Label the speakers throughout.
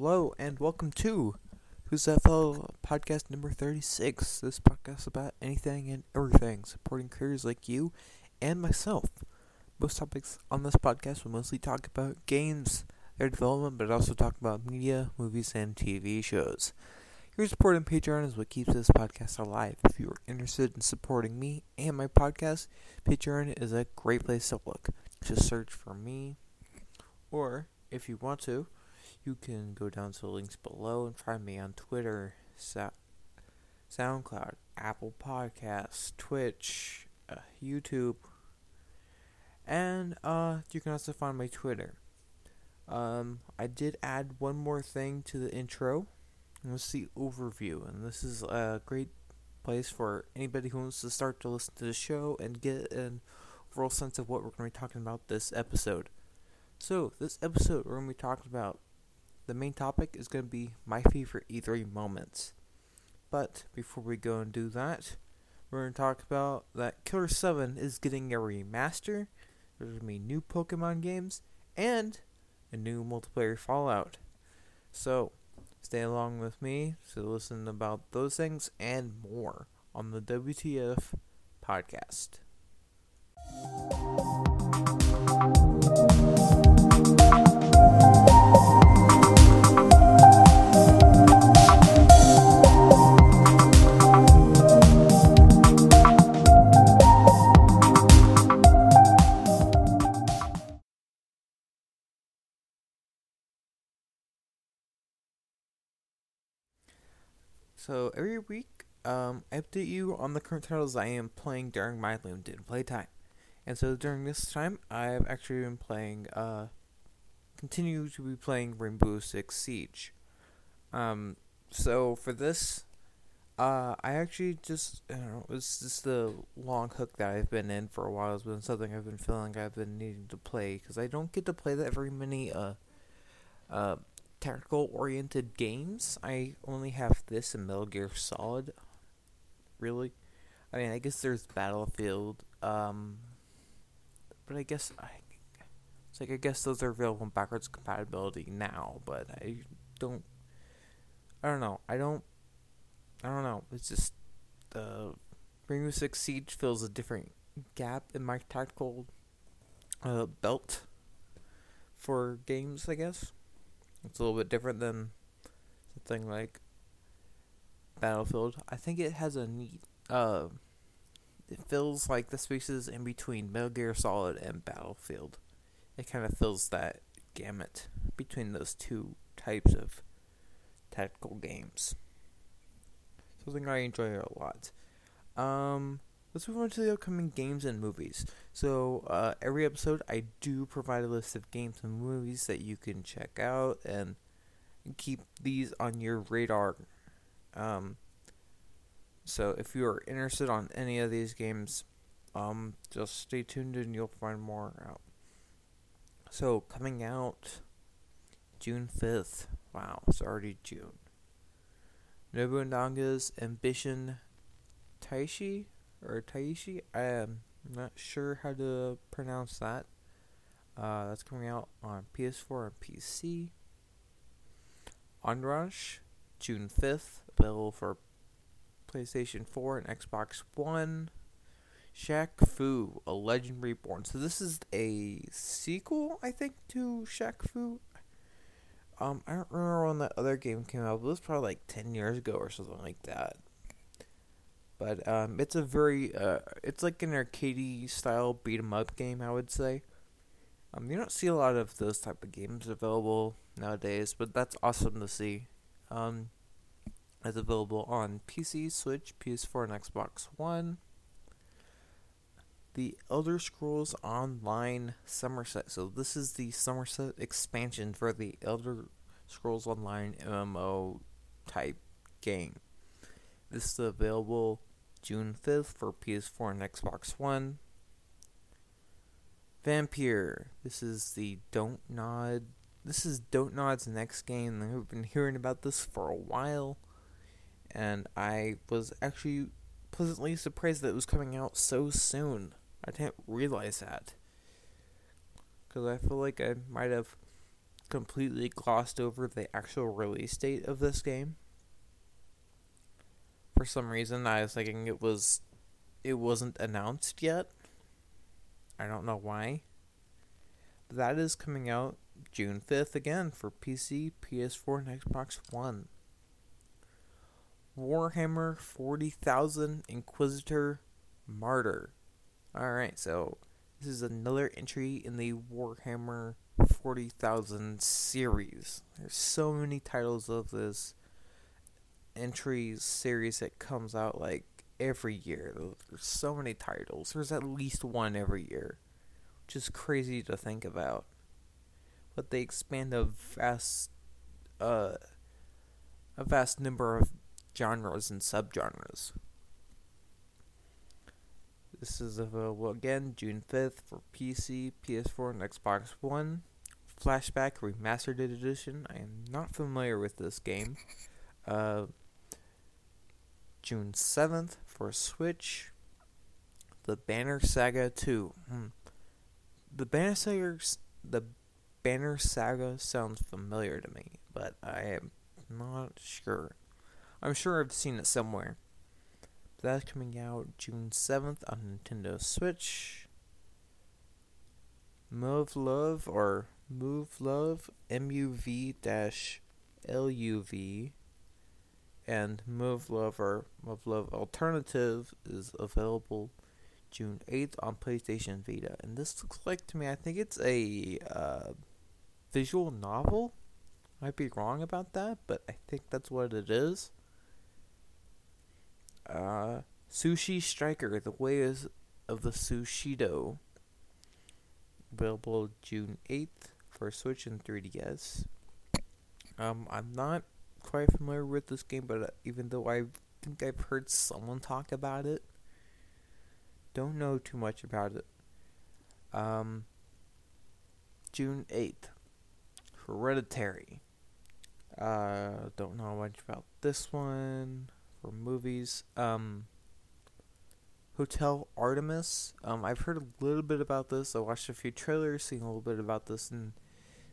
Speaker 1: Hello and welcome to Who's That Fellow podcast number 36. This podcast is about anything and everything, supporting creators like you and myself. Most topics on this podcast will mostly talk about games, their development, but also talk about media, movies, and TV shows. Your support on Patreon is what keeps this podcast alive. If you are interested in supporting me and my podcast, Patreon is a great place to look. Just search for me, or if you want to, you can go down to the links below and find me on Twitter, SoundCloud, Apple Podcasts, Twitch, uh, YouTube, and uh, you can also find my Twitter. Um, I did add one more thing to the intro. And it's the overview, and this is a great place for anybody who wants to start to listen to the show and get an overall sense of what we're going to be talking about this episode. So, this episode, we're going to be talking about the main topic is going to be my favorite E3 moments. But before we go and do that, we're going to talk about that Killer 7 is getting a remaster. There's going to be new Pokemon games and a new multiplayer Fallout. So, stay along with me to listen about those things and more on the WTF podcast. So every week, um, I update you on the current titles I am playing during my limited playtime. And so during this time, I've actually been playing, uh, continue to be playing Rainbow Six Siege. Um, so for this, uh, I actually just, I don't know, it's just the long hook that I've been in for a while. It's been something I've been feeling I've been needing to play, because I don't get to play that very many, uh, uh, tactical oriented games. I only have this and Metal Gear Solid. Really? I mean, I guess there's Battlefield. Um, but I guess I. It's like I guess those are available in backwards compatibility now, but I don't. I don't know. I don't. I don't know. It's just the uh, Rainbow Six Siege fills a different gap in my tactical uh, belt for games, I guess. It's a little bit different than something like Battlefield. I think it has a neat. Uh, it feels like the spaces in between Metal Gear Solid and Battlefield. It kind of fills that gamut between those two types of tactical games. Something I enjoy a lot. Um, let's move on to the upcoming games and movies. So, uh, every episode, I do provide a list of games and movies that you can check out and keep these on your radar. Um, so, if you are interested on any of these games, um, just stay tuned and you'll find more out. So, coming out June 5th. Wow, it's already June. Nobunaga's Ambition Taishi or Taishi. I am not sure how to pronounce that. Uh, that's coming out on PS4 and PC. Onrush, June 5th, available for PlayStation 4 and Xbox One. Shaq Fu, A Legend Reborn. So this is a sequel, I think, to Shaq Fu. Um, I don't remember when that other game came out, but it was probably like 10 years ago or something like that. But um, it's a very uh, it's like an arcade style beat 'em up game, I would say. Um, you don't see a lot of those type of games available nowadays, but that's awesome to see. Um, it's available on PC, Switch, PS4, and Xbox One. The Elder Scrolls Online Somerset. So this is the Somerset expansion for the Elder Scrolls Online MMO type game. This is available June 5th for PS4 and Xbox One. Vampyr. This is the Dontnod. This is Dontnod's next game. I've been hearing about this for a while, and I was actually pleasantly surprised that it was coming out so soon. I didn't realize that because I feel like I might have completely glossed over the actual release date of this game. For some reason, I was thinking it was it wasn't announced yet. I don't know why. But that is coming out June 5th again for PC, PS4, and Xbox One. Warhammer 40,000 Inquisitor Martyr. Alright, so this is another entry in the Warhammer 40,000 series. There's so many titles of this entries series that comes out like every year. There's so many titles. There's at least one every year, which is crazy to think about. But they expand a vast, uh, a vast number of genres and subgenres. This is available again June 5th for PC, PS4, and Xbox One. Flashback Remastered Edition. I am not familiar with this game. Uh, June 7th for Switch. The Banner Saga 2. Hmm. The Banner Saga the Banner Saga sounds familiar to me, but I am not sure. I'm sure I've seen it somewhere. That's coming out June 7th on Nintendo Switch. Muv-Luv or Muv-Luv MUV LUV and Muv-Luv or Muv-Luv Alternative is available June 8th on PlayStation Vita. And this looks like to me, I think it's a uh, visual novel. I might be wrong about that, but I think that's what it is. Uh, Sushi Striker, The Ways of the Sushido. Available June 8th for Switch and 3DS. Um, I'm not quite familiar with this game, but uh, even though I think I've heard someone talk about it, don't know too much about it. Um, June 8th, Hereditary. Uh, don't know much about this one for movies. Um, Hotel Artemis. Um, I've heard a little bit about this. I watched a few trailers, seen a little bit about this, and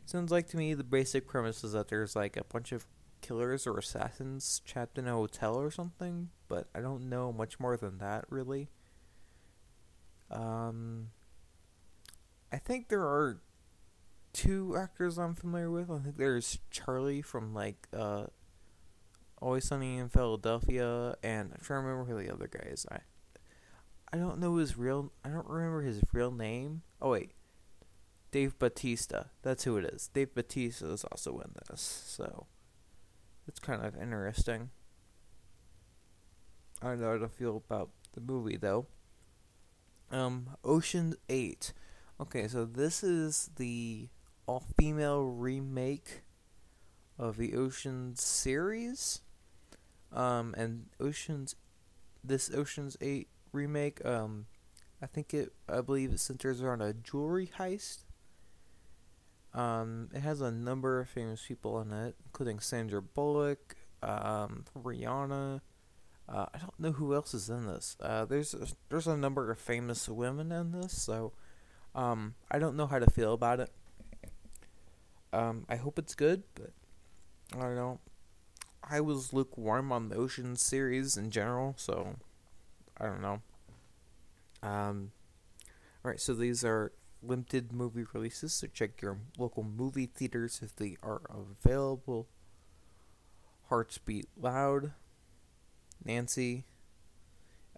Speaker 1: sounds like to me the basic premise is that there's like a bunch of killers or assassins trapped in a hotel or something, but I don't know much more than that really. Um, I think there are two actors I'm familiar with. I think there's Charlie from like uh, Always Sunny in Philadelphia, and I'm trying to remember who the other guy is. I I don't know his real. I don't remember his real name. Oh wait, Dave Batista. That's who it is. Dave Batista is also in this, so it's kind of interesting. I don't know how to feel about the movie though. Um, Ocean Eight. Okay, so this is the all-female remake of the Ocean series. Um, and Ocean's this Ocean's Eight remake. Um, I think it. I believe it centers around a jewelry heist. Um, it has a number of famous people in it, including Sandra Bullock, um, Rihanna. Uh, I don't know who else is in this. Uh, there's a, there's a number of famous women in this, so um, I don't know how to feel about it. Um, I hope it's good, but I don't know. I was lukewarm on the Ocean series in general, so I don't know. Um, alright, so these are limited movie releases, so check your local movie theaters if they are available. Hearts Beat Loud, Nancy,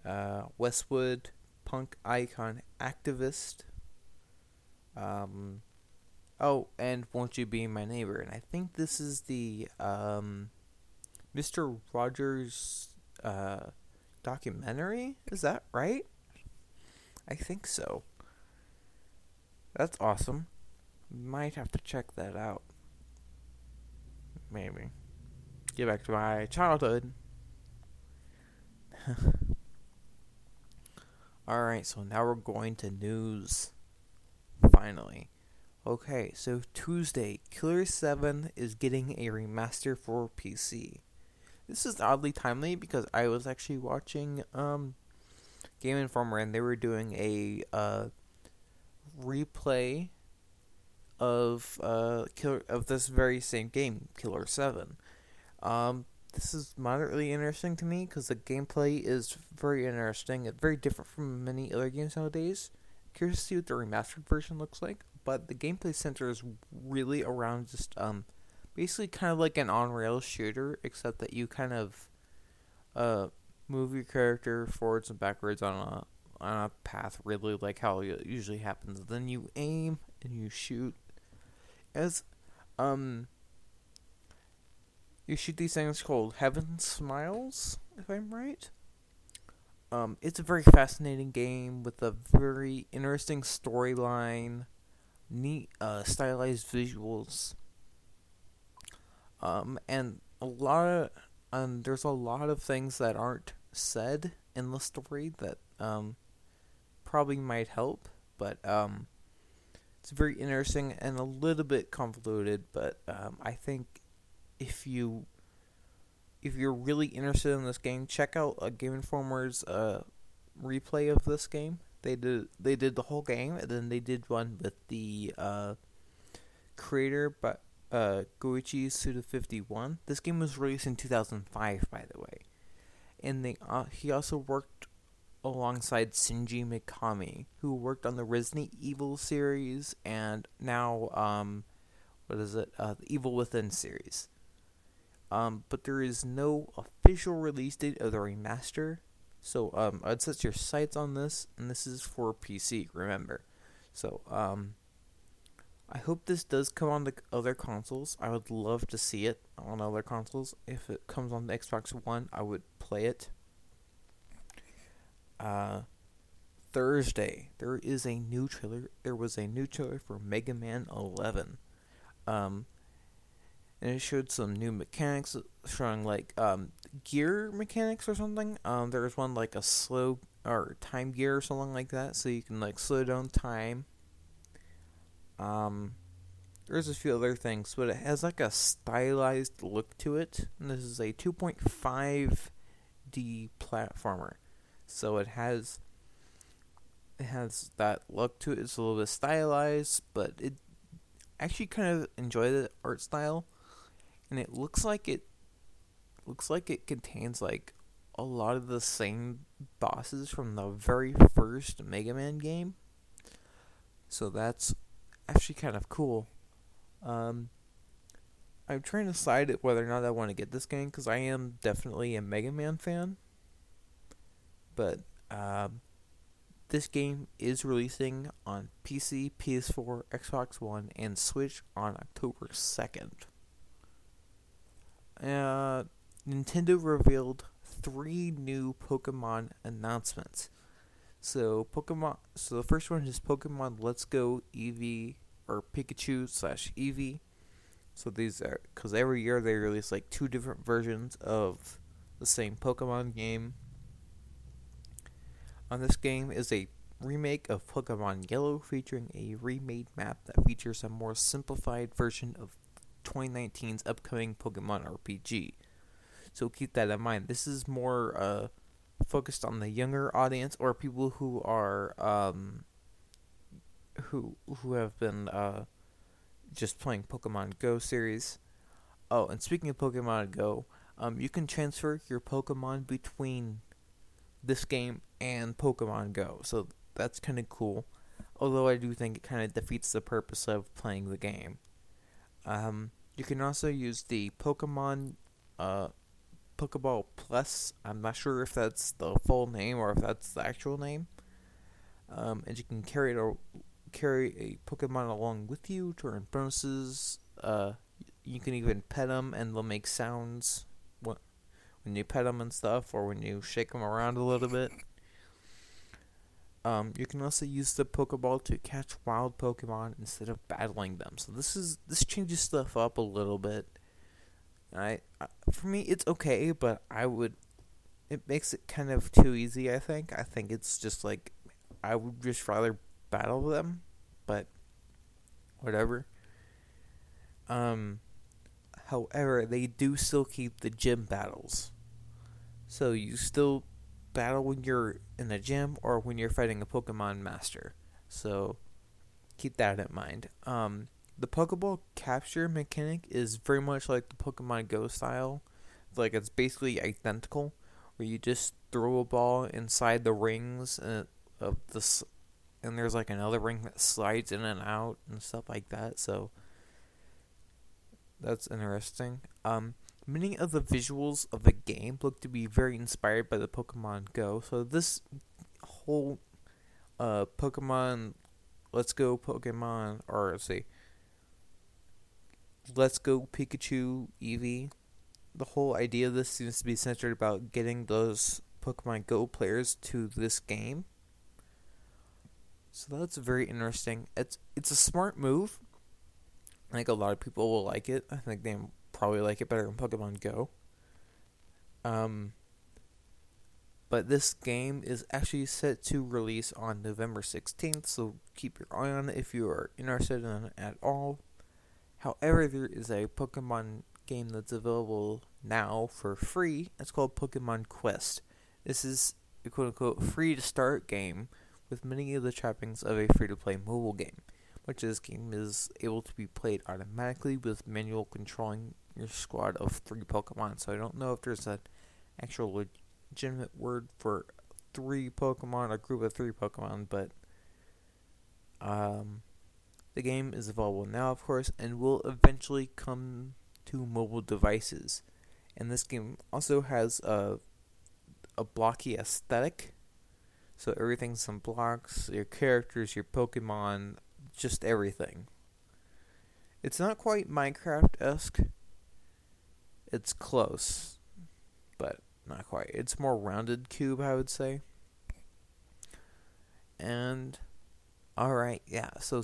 Speaker 1: uh, Westwood, Punk Icon Activist. Um, oh, and Won't You Be My Neighbor? And I think this is the um, Mr. Rogers uh, documentary. Is that right? I think so. That's awesome. Might have to check that out. Maybe. Get back to my childhood. Alright, so now we're going to news. Finally. Okay, so Tuesday, Killer 7 is getting a remaster for PC. This is oddly timely because I was actually watching um, Game Informer and they were doing a uh, replay of uh killer of this very same game, Killer Seven. Um, this is moderately interesting to me because the gameplay is very interesting. It's very different from many other games nowadays. Curious to see what the remastered version looks like, but the gameplay centers really around just um, basically kind of like an on rail shooter, except that you kind of uh move your character forwards and backwards on a on a path, really like how it usually happens. Then you aim and you shoot. As um you shoot these things called Heaven Smiles, if I'm right. Um, it's a very fascinating game with a very interesting storyline, neat uh, stylized visuals, um, and a lot of um, there's a lot of things that aren't said in the story that um, probably might help, but um, it's very interesting and a little bit convoluted. But um, I think if you if you're really interested in this game, check out a Game Informer's uh, replay of this game. They did they did the whole game, and then they did one with the uh, creator, but uh, Goichi Suda fifty one. This game was released in two thousand five, by the way, and they uh, he also worked alongside Shinji Mikami, who worked on the Resident Evil series and now um, what is it? Uh, the Evil Within series. Um, but there is no official release date of the remaster. So um, I'd set your sights on this, and this is for PC. Remember, so um, I hope this does come on the other consoles. I would love to see it on other consoles. If it comes on the Xbox One, I would play it. Uh, Thursday, there is a new trailer. There was a new trailer for Mega Man 11. Um, and it showed some new mechanics showing like um, gear mechanics or something. Um, there was one like a slow or time gear or something like that, so you can like slow down time. Um, there's a few other things, but it has like a stylized look to it. And this is a 2.5D platformer, so it has it has that look to it. It's a little bit stylized, but it actually kind of enjoy the art style and it looks like it looks like it contains like a lot of the same bosses from the very first Mega Man game. So that's actually kind of cool. Um, I'm trying to decide whether or not I want to get this game because I am definitely a Mega Man fan. But um, this game is releasing on PC, PS4, Xbox One, and Switch on October 2nd uh, Nintendo revealed three new Pokemon announcements. So Pokemon. So the first one is Pokemon Let's Go Eevee or Pikachu slash Eevee. So these are because every year they release like two different versions of the same Pokemon game. On this game is a remake of Pokemon Yellow featuring a remade map that features a more simplified version of 2019's upcoming Pokemon RPG. So keep that in mind. This is more uh, focused on the younger audience or people who are um, who who have been uh, just playing Pokemon Go series. Oh, and speaking of Pokemon Go, um, you can transfer your Pokemon between this game and Pokemon Go. So that's kind of cool. Although I do think it kind of defeats the purpose of playing the game. Um, you can also use the Pokemon uh, Pokeball Plus. I'm not sure if that's the full name or if that's the actual name. Um, and you can carry it carry a Pokemon along with you to earn bonuses. Uh, you can even pet them, and they'll make sounds when when you pet them and stuff, or when you shake them around a little bit. Um, you can also use the Pokeball to catch wild Pokemon instead of battling them. So this is this changes stuff up a little bit. I, I for me it's okay, but I would it makes it kind of too easy. I think. I think it's just like I would just rather battle them, but whatever. Um, however, they do still keep the gym battles, so you still battle when you're in a gym or when you're fighting a Pokemon master. So keep that in mind. Um, the Pokeball capture mechanic is very much like the Pokemon Go style. Like it's basically identical, where you just throw a ball inside the rings uh, of this, and there's like another ring that slides in and out and stuff like that. So that's interesting. Um, many of the visuals of the game look to be very inspired by the Pokemon Go. So this whole uh, Pokemon Let's Go Pokemon, or let's see, Let's Go Pikachu Eevee. The whole idea of this seems to be centered about getting those Pokemon Go players to this game. So that's very interesting. It's it's a smart move. I think a lot of people will like it. I think they probably like it better than Pokemon Go. Um, but this game is actually set to release on November 16th, so keep your eye on it if you are interested in it at all. However, there is a Pokemon game that's available now for free. It's called Pokemon Quest. This is a quote unquote free to start game with many of the trappings of a free to play mobile game, which this game is able to be played automatically with manual controlling your squad of three Pokemon. So I don't know if there's an actual legitimate word for three Pokemon, a group of three Pokemon, but um, the game is available now, of course, and will eventually come to mobile devices. And this game also has a a blocky aesthetic. So everything's some blocks, your characters, your Pokemon, just everything. It's not quite Minecraft esque. It's close, but not quite. It's more rounded cube, I would say. And alright, yeah. So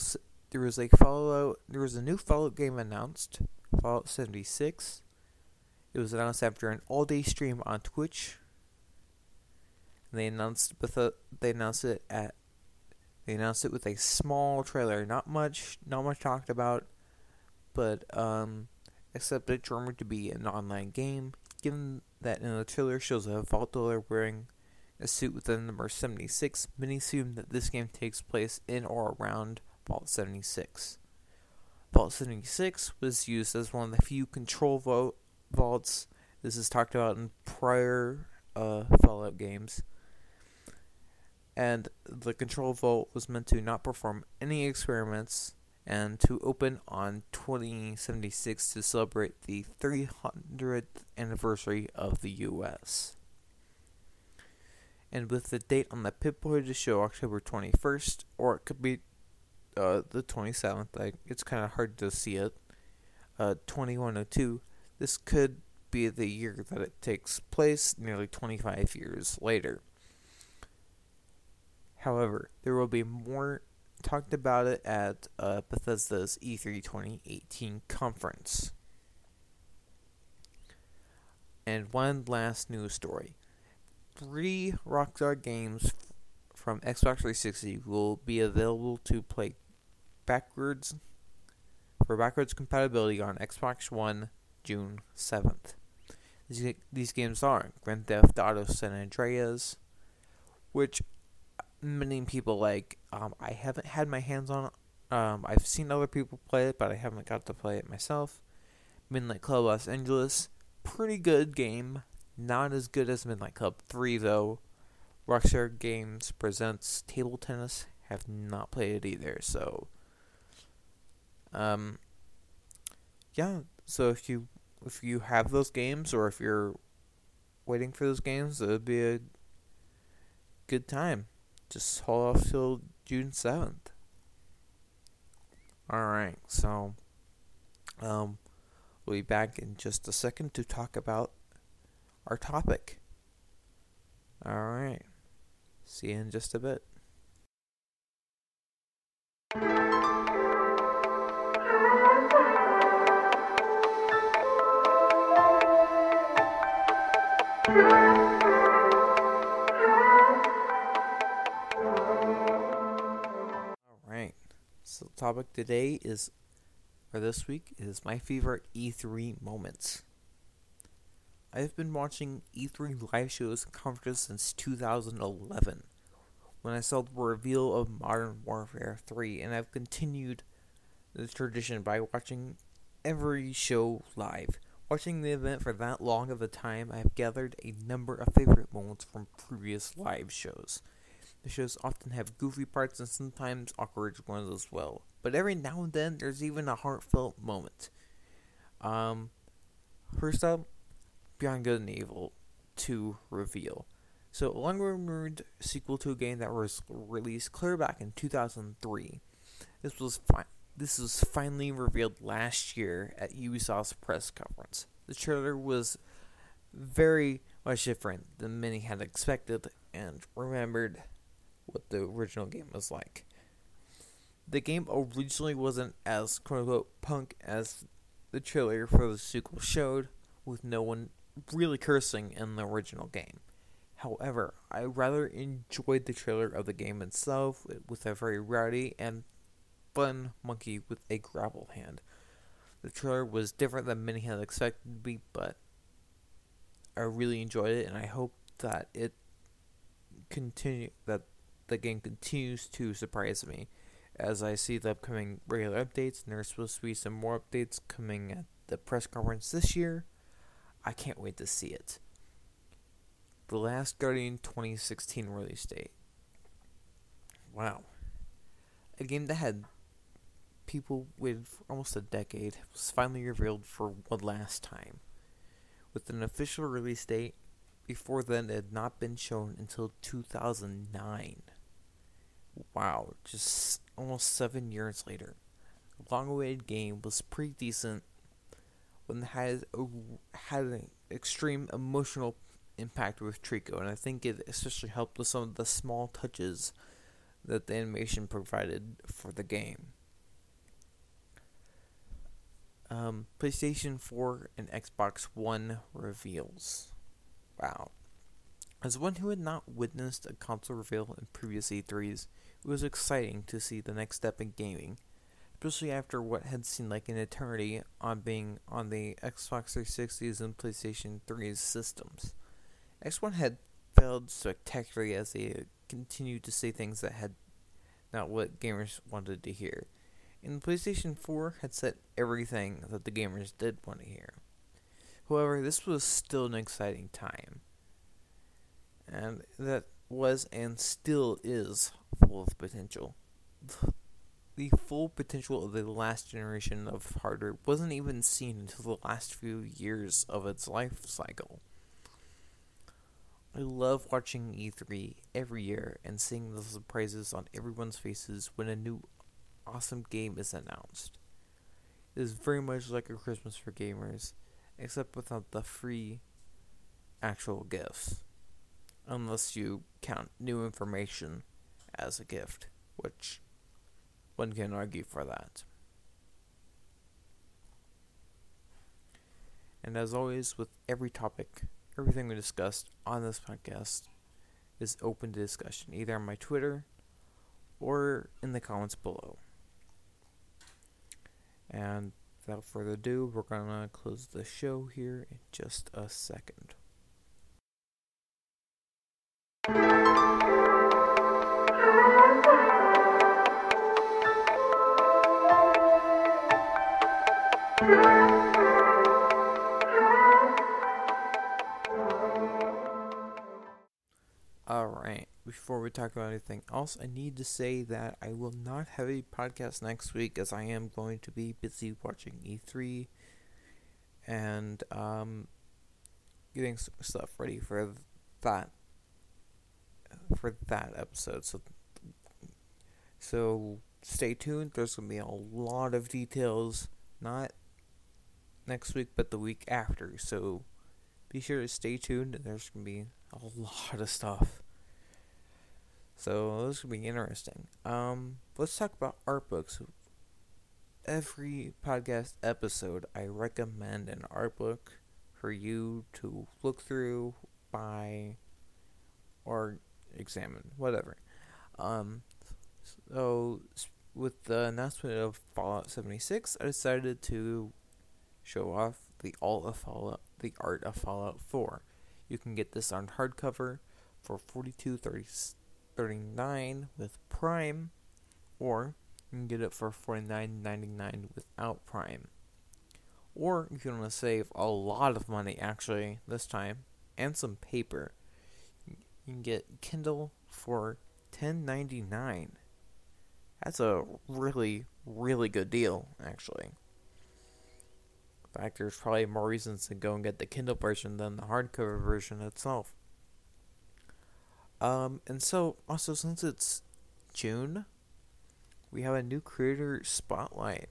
Speaker 1: there was a Fallout. There was a new Fallout game announced, Fallout 76. It was announced after an all-day stream on Twitch. And they announced a, they announced it at they announced it with a small trailer, not much, not much talked about, but um, except it's rumored to be an online game. Given that in the trailer shows a vault dweller wearing a suit with the number 76, many assume that this game takes place in or around Vault 76. Vault 76 was used as one of the few control vault vaults. This is talked about in prior uh, Fallout games. And the control vault was meant to not perform any experiments and to open on 2076 to celebrate the 300th anniversary of the US. And with the date on the Pip-Boy to show October 21st, or it could be uh, the 27th. Like it's kind of hard to see it. Uh, 2102. This could be the year that it takes place, nearly 25 years later. However, there will be more talked about it at uh, Bethesda's E3 2018 conference. And one last news story. Three Rockstar games from Xbox 360 will be available to play backwards for backwards compatibility on Xbox One June 7th. These, these games are Grand Theft Auto San Andreas, which many people like. Um, I haven't had my hands on. Um, I've seen other people play it, but I haven't got to play it myself. Midnight Club Los Angeles, pretty good game. Not as good as Midnight Club 3 though. Rockstar Games presents Table Tennis. Have not played it either, so um, yeah. So if you if you have those games or if you're waiting for those games, it would be a good time. Just hold off till June seventh. All right. So, um, we'll be back in just a second to talk about our topic. All right. See you in just a bit. Topic today is, or this week, is my favorite E3 moments. I've been watching E3 live shows and conferences since 2011, when I saw the reveal of Modern Warfare 3, and I've continued this tradition by watching every show live. Watching the event for that long of a time, I have gathered a number of favorite moments from previous live shows. The shows often have goofy parts and sometimes awkward ones as well, but every now and then there's even a heartfelt moment. Um, first up, Beyond Good and Evil 2 reveal. So, a long rumored sequel to a game that was released clear back in 2003. This was fi- this was finally revealed last year at Ubisoft's press conference. The trailer was very much different than many had expected and remembered what the original game was like. The game originally wasn't as quote unquote punk as the trailer for the sequel showed, with no one really cursing in the original game. However, I rather enjoyed the trailer of the game itself with a very rowdy and fun monkey with a grapple hand. The trailer was different than many had expected to be, but I really enjoyed it, and I hope that it continue that the game continues to surprise me as I see the upcoming regular updates. And there's supposed to be some more updates coming at the press conference this year. I can't wait to see it. The Last Guardian 2016 release date. Wow. A game that had people for almost a decade was finally revealed for one last time. With an official release date, before then it had not been shown until 2009. Wow, just almost seven years later. Long awaited game was pretty decent when it had, had an extreme emotional impact with Trico, and I think it especially helped with some of the small touches that the animation provided for the game. Um, PlayStation 4 and Xbox One reveals. Wow. As one who had not witnessed a console reveal in previous E3s, it was exciting to see the next step in gaming, especially after what had seemed like an eternity on being on the Xbox 360s and PlayStation 3's systems. X1 had failed spectacularly as they continued to say things that had not what gamers wanted to hear. And the PlayStation 4 had said everything that the gamers did want to hear. However, this was still an exciting time. And that was and still is full of potential. The full potential of the last generation of hardware wasn't even seen until the last few years of its life cycle. I love watching E3 every year and seeing the surprises on everyone's faces when a new awesome game is announced. It is very much like a Christmas for gamers, except without the free actual gifts. Unless you count new information as a gift, which one can argue for that. And as always, with every topic, everything we discussed on this podcast is open to discussion, either on my Twitter or in the comments below. And without further ado, we're going to close the show here in just a second. Alright, before we talk about anything else, I need to say that I will not have a podcast next week as I am going to be busy watching E3 and um, getting stuff ready for that for that episode. So so stay tuned. There's gonna be a lot of details, not next week, but the week after. So be sure to stay tuned. There's gonna be a lot of stuff. So this will be interesting. Um, let's talk about art books. Every podcast episode, I recommend an art book for you to look through, buy, or examine, whatever. Um, so with the announcement of Fallout 76, I decided to show off the all of Fallout, the art of Fallout 4. You can get this on hardcover for forty two thirty thirty nine with Prime, or You can get it for $49.99 without Prime. Or you want to save a lot of money, actually, this time, and some paper, you can get Kindle for $10.99. That's a really, really good deal, actually. Fact, there's probably more reasons to go and get the Kindle version than the hardcover version itself. Um, and so, also, since it's June, we have a new creator spotlight,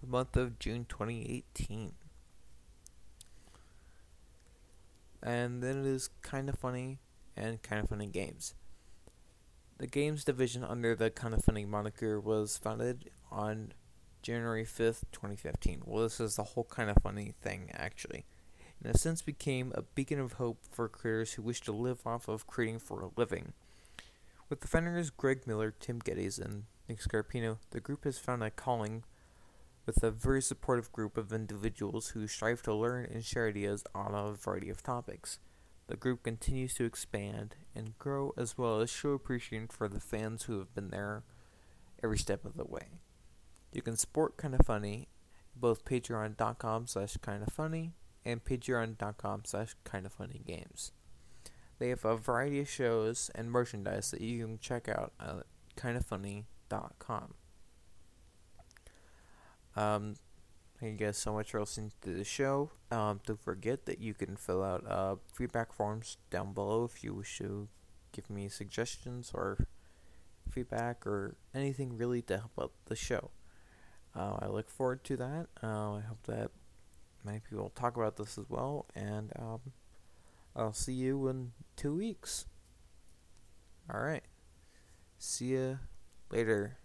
Speaker 1: the month of June 2018. And then it is kind of funny and kind of funny games. The games division under the kind of funny moniker was founded on January 5th, 2015. Well, this is the whole kind of funny thing, actually. In a sense, became a beacon of hope for creators who wish to live off of creating for a living. With the founders Greg Miller, Tim Gettys, and Nick Scarpino, the group has found a calling with a very supportive group of individuals who strive to learn and share ideas on a variety of topics. The group continues to expand and grow as well as show appreciation for the fans who have been there every step of the way. You can support Kinda Funny both patreon.com slash kinda funny and patreon.com slash kinda funny games. They have a variety of shows and merchandise that you can check out at kindafunny.com. Um, Thank you guys so much for listening to the show. Um, don't forget that you can fill out uh, feedback forms down below if you wish to give me suggestions or feedback or anything really to help out the show. Uh, I look forward to that. Uh, I hope that many people talk about this as well, and um, I'll see you in two weeks. All right. See ya later.